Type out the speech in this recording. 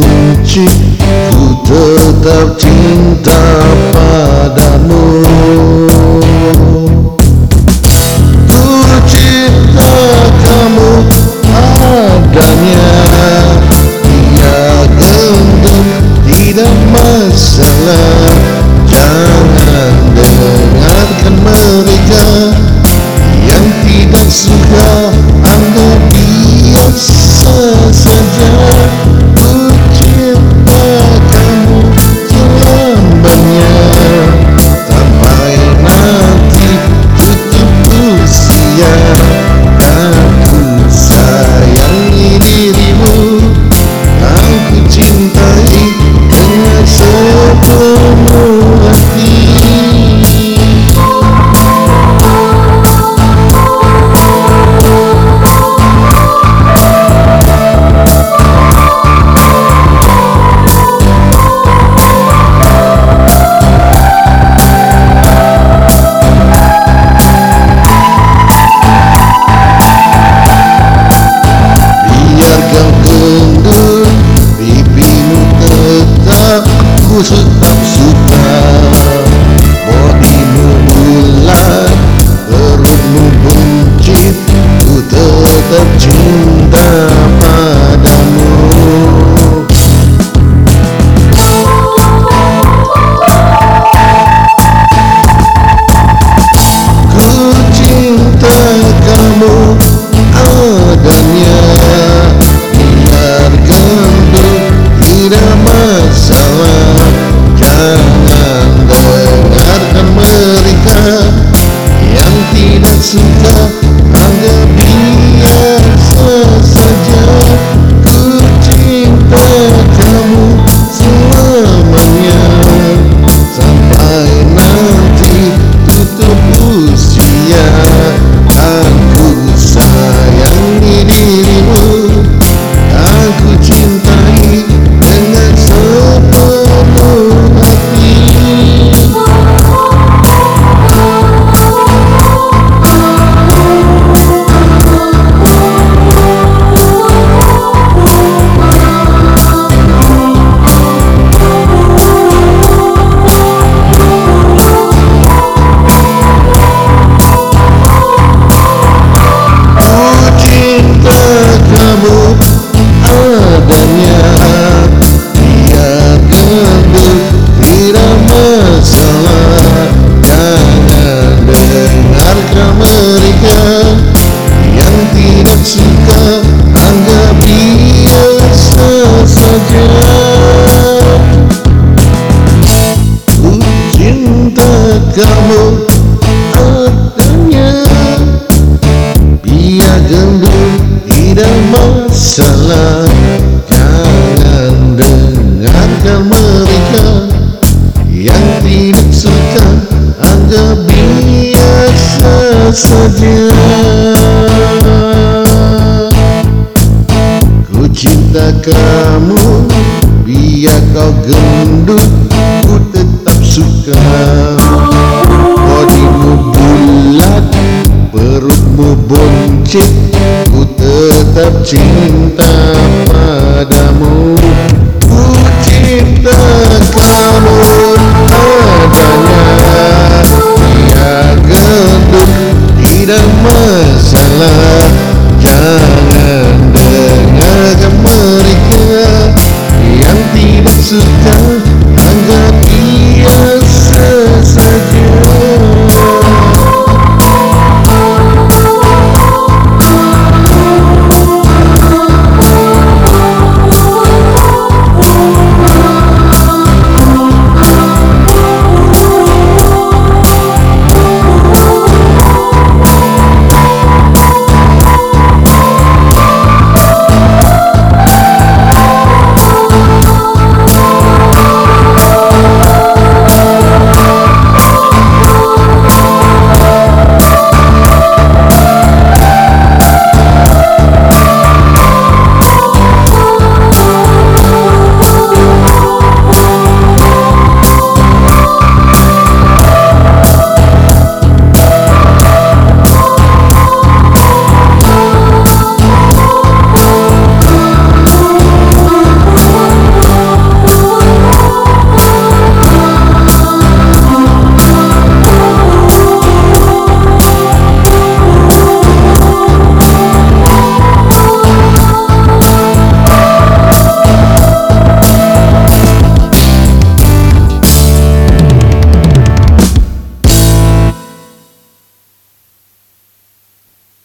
benci Ku tetap cinta padamu Ku cinta kamu adanya Ku cinta kamu Biar kau gendut Ku tetap suka. Bodimu bulat Perutmu buncit, Ku tetap cinta padamu. Ku cinta kamu. 值得